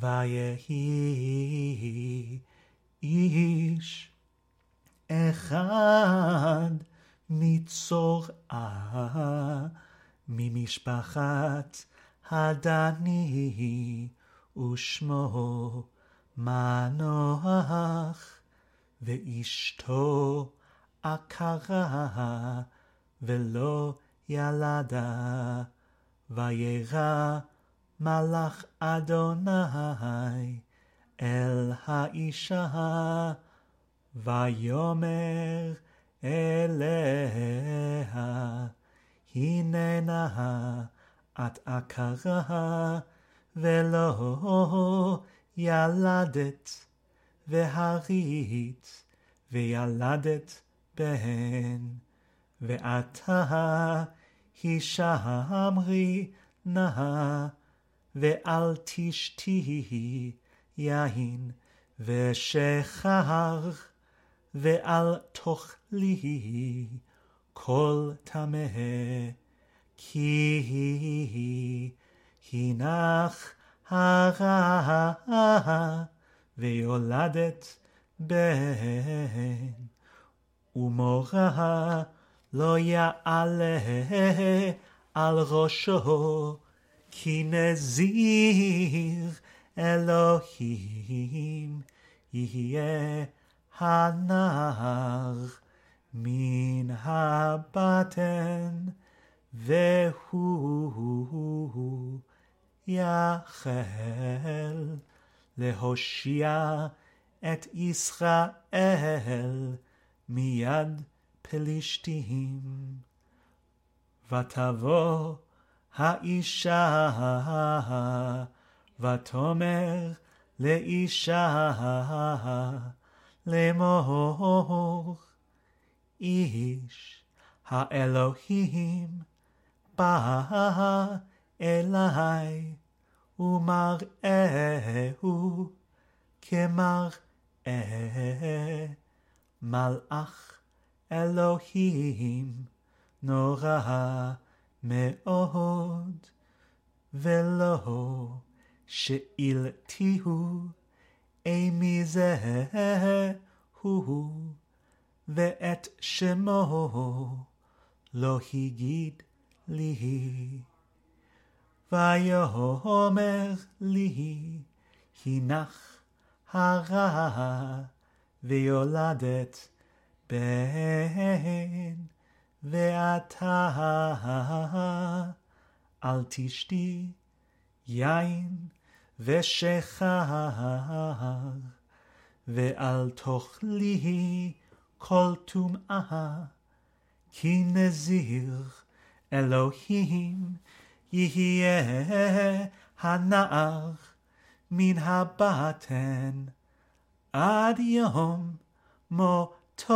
ויהי איש אחד מצורעה ממשפחת הדני ושמו מנוח ואשתו עקרה ולא ילדה וירא מלאך אדוני אל האישה ויאמר אליה הננה את עקרה ולא ילדת והרית וילדת בן ועתה הישמרי נא ואל תשתי יין ושחר ואל תאכלי כל טמא כי הנך הרע ויולדת בן ומורה לא יעלה על ראשו כי נזיר אלוהים יהיה הנער מן הבטן והוא יחל להושיע את ישראל מיד פלישתים. ותבוא האישה ותאמר לאישה לאמור איש האלוהים בא אלי ומראהו כמראה מלאך אלוהים נורא מאוד ולא שאילתיהו אי מי זה הוא ואת שמו לא הגיד לי. ויאמר לי הנך הרע ויולדת בן ואתה אל תשתי יין ושחר ואל תאכלי כל טומאה כי נזיר אלוהים יהיה הנער מן הבטן עד יום מותו